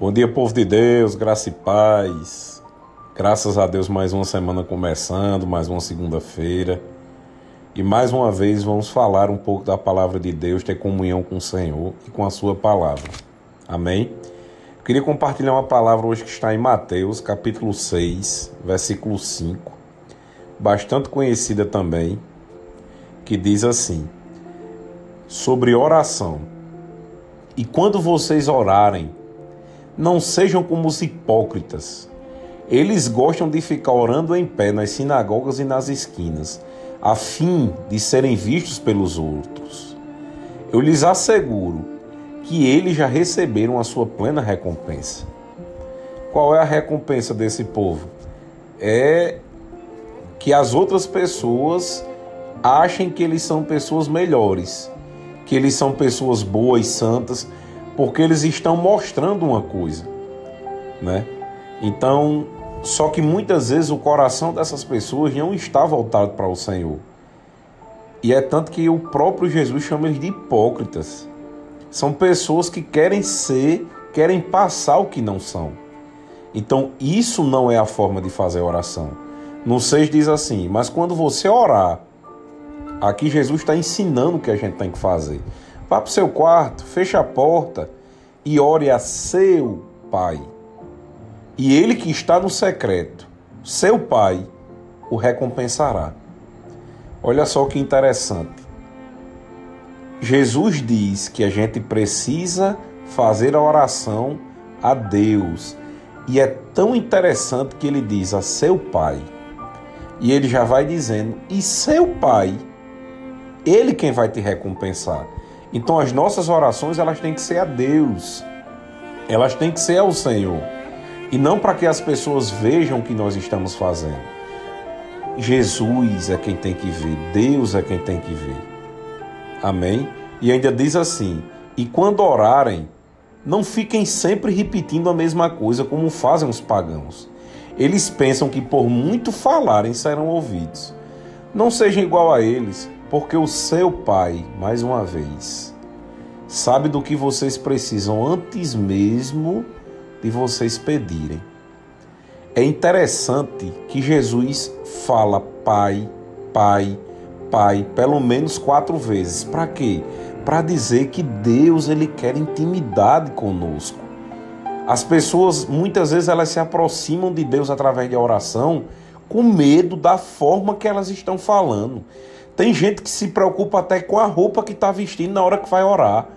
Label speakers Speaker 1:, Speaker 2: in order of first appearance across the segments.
Speaker 1: Bom dia, povo de Deus, graça e paz. Graças a Deus, mais uma semana começando, mais uma segunda-feira. E mais uma vez vamos falar um pouco da palavra de Deus, ter comunhão com o Senhor e com a Sua palavra. Amém? Eu queria compartilhar uma palavra hoje que está em Mateus, capítulo 6, versículo 5, bastante conhecida também, que diz assim: sobre oração. E quando vocês orarem, não sejam como os hipócritas. Eles gostam de ficar orando em pé nas sinagogas e nas esquinas, a fim de serem vistos pelos outros. Eu lhes asseguro que eles já receberam a sua plena recompensa. Qual é a recompensa desse povo? É que as outras pessoas achem que eles são pessoas melhores, que eles são pessoas boas, santas, porque eles estão mostrando uma coisa, né? Então, só que muitas vezes o coração dessas pessoas não está voltado para o Senhor. E é tanto que o próprio Jesus chama eles de hipócritas. São pessoas que querem ser, querem passar o que não são. Então, isso não é a forma de fazer oração. No 6 diz assim: Mas quando você orar, aqui Jesus está ensinando o que a gente tem que fazer. Vá para o seu quarto, feche a porta e ore a seu Pai. E ele que está no secreto, seu Pai, o recompensará. Olha só que interessante. Jesus diz que a gente precisa fazer a oração a Deus. E é tão interessante que ele diz a seu Pai. E ele já vai dizendo: e seu Pai, ele quem vai te recompensar. Então as nossas orações elas têm que ser a Deus. Elas têm que ser ao Senhor. E não para que as pessoas vejam o que nós estamos fazendo. Jesus é quem tem que ver, Deus é quem tem que ver. Amém? E ainda diz assim: "E quando orarem, não fiquem sempre repetindo a mesma coisa como fazem os pagãos. Eles pensam que por muito falarem serão ouvidos. Não sejam igual a eles, porque o seu Pai, mais uma vez, sabe do que vocês precisam antes mesmo de vocês pedirem. É interessante que Jesus fala Pai, Pai, Pai, pelo menos quatro vezes. Para quê? Para dizer que Deus ele quer intimidade conosco. As pessoas muitas vezes elas se aproximam de Deus através de oração com medo da forma que elas estão falando. Tem gente que se preocupa até com a roupa que está vestindo na hora que vai orar.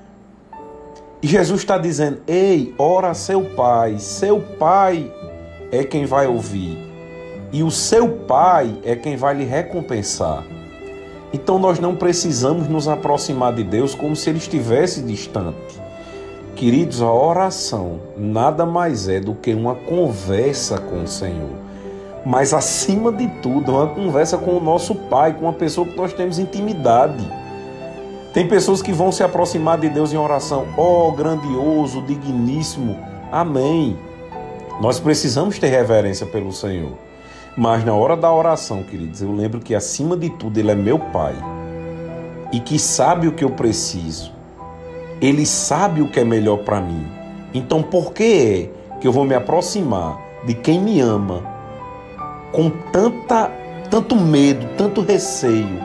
Speaker 1: E Jesus está dizendo: Ei, ora seu pai. Seu pai é quem vai ouvir. E o seu pai é quem vai lhe recompensar. Então nós não precisamos nos aproximar de Deus como se ele estivesse distante. Queridos, a oração nada mais é do que uma conversa com o Senhor mas acima de tudo, uma conversa com o nosso Pai, com uma pessoa que nós temos intimidade. Tem pessoas que vão se aproximar de Deus em oração, oh, grandioso, digníssimo, amém. Nós precisamos ter reverência pelo Senhor. Mas na hora da oração, queridos, eu lembro que acima de tudo Ele é meu Pai e que sabe o que eu preciso. Ele sabe o que é melhor para mim. Então, por que é que eu vou me aproximar de quem me ama com tanta, tanto medo, tanto receio,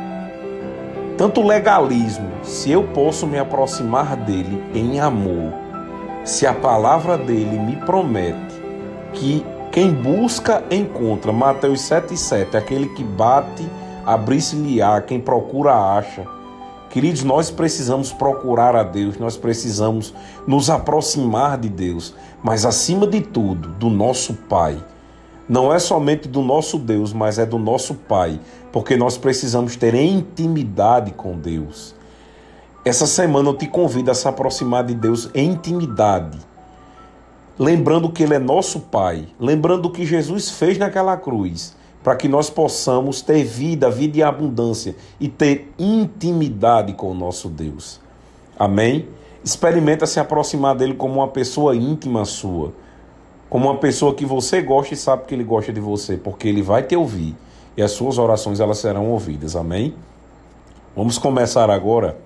Speaker 1: tanto legalismo, se eu posso me aproximar dele em amor, se a palavra dele me promete que quem busca encontra, Mateus 7,7, aquele que bate, abrir-se-lhe-á, quem procura acha. Queridos, nós precisamos procurar a Deus, nós precisamos nos aproximar de Deus, mas acima de tudo, do nosso Pai não é somente do nosso Deus, mas é do nosso Pai, porque nós precisamos ter intimidade com Deus. Essa semana eu te convido a se aproximar de Deus em intimidade, lembrando que Ele é nosso Pai, lembrando o que Jesus fez naquela cruz, para que nós possamos ter vida, vida e abundância e ter intimidade com o nosso Deus. Amém? Experimenta se aproximar dele como uma pessoa íntima sua como uma pessoa que você gosta e sabe que ele gosta de você, porque ele vai te ouvir e as suas orações elas serão ouvidas. Amém? Vamos começar agora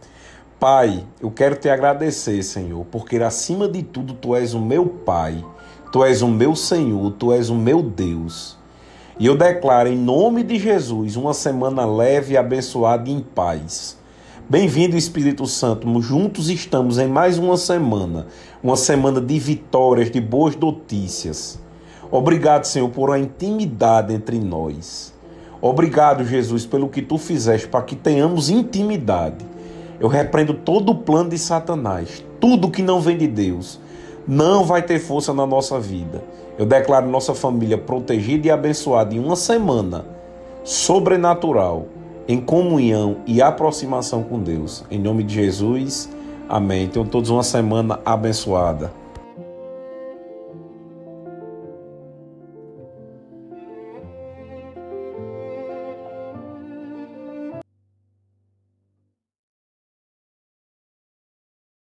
Speaker 1: Pai, eu quero te agradecer, Senhor, porque acima de tudo tu és o meu Pai, tu és o meu Senhor, tu és o meu Deus. E eu declaro em nome de Jesus uma semana leve, abençoada e em paz. Bem-vindo, Espírito Santo. Juntos estamos em mais uma semana, uma semana de vitórias, de boas notícias. Obrigado, Senhor, por a intimidade entre nós. Obrigado, Jesus, pelo que tu fizeste para que tenhamos intimidade. Eu repreendo todo o plano de Satanás, tudo que não vem de Deus, não vai ter força na nossa vida. Eu declaro nossa família protegida e abençoada em uma semana sobrenatural, em comunhão e aproximação com Deus. Em nome de Jesus, amém. Tenham todos uma semana abençoada.